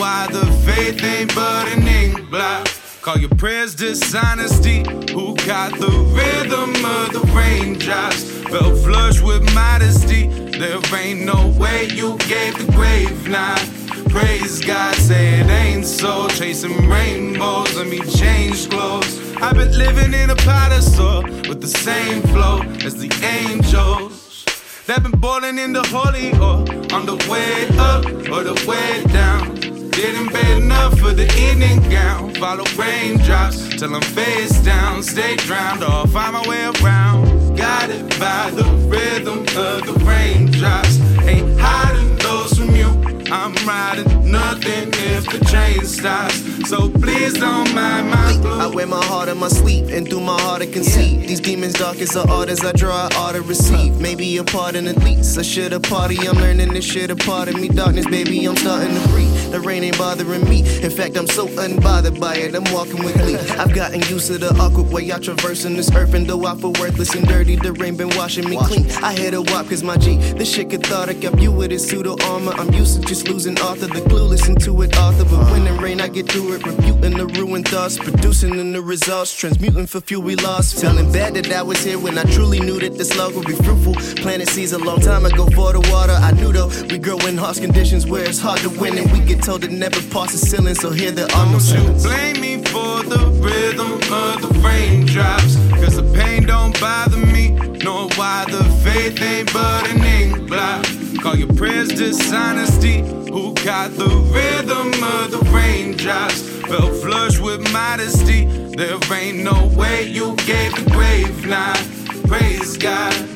why the faith ain't but an ink blot. Call your prayers dishonesty. Who got the rhythm of the raindrops? Felt flush with modesty. There ain't no way you gave the grave now. Praise God, say it ain't so. Chasing rainbows, let me change clothes. I've been living in a pot of soil with the same flow as the angels. They've been boiling in the holy oil on the way up or the way down. Didn't pay enough for the evening gown. Follow raindrops till I'm face down. Stay drowned or find my way around. Guided by the rhythm of the raindrops. Ain't hiding those from you. I'm riding nothing if the train stops. So please don't mind my blue. I wear my heart on my sleeve and through my heart I conceive. These demons dark as the as I draw, I ought to receive. Maybe a pardon at least. I should have party. I'm learning this shit a part of me. Darkness, baby, I'm starting to breathe. The rain ain't bothering me. In fact, I'm so unbothered by it. I'm walking with glee. I've gotten used to the awkward way I traversing this earth. And though I feel worthless and dirty, the rain been washing me clean. I hit a wop cause my G, this shit cathartic. Up you with his pseudo armor. I'm used to just losing Arthur. The clueless into it, Arthur. But when it rain, I get through it. Rebuking the ruined thoughts. Producing in the results. Transmuting for fuel we lost. Feeling bad that I was here when I truly knew that this love would be fruitful. Planted seeds a long time ago for the water. I knew though we grow in harsh conditions where it's hard to win. And we get told it never pass the ceiling. So here there are no Don't ceilings. blame me for the rhythm of the raindrops. Cause the pain don't bother me, nor why the faith ain't but an ink blot. Call your prayers dishonesty. Who got the rhythm of the raindrops? Felt flush with modesty. There ain't no way you gave the grave now. Praise God.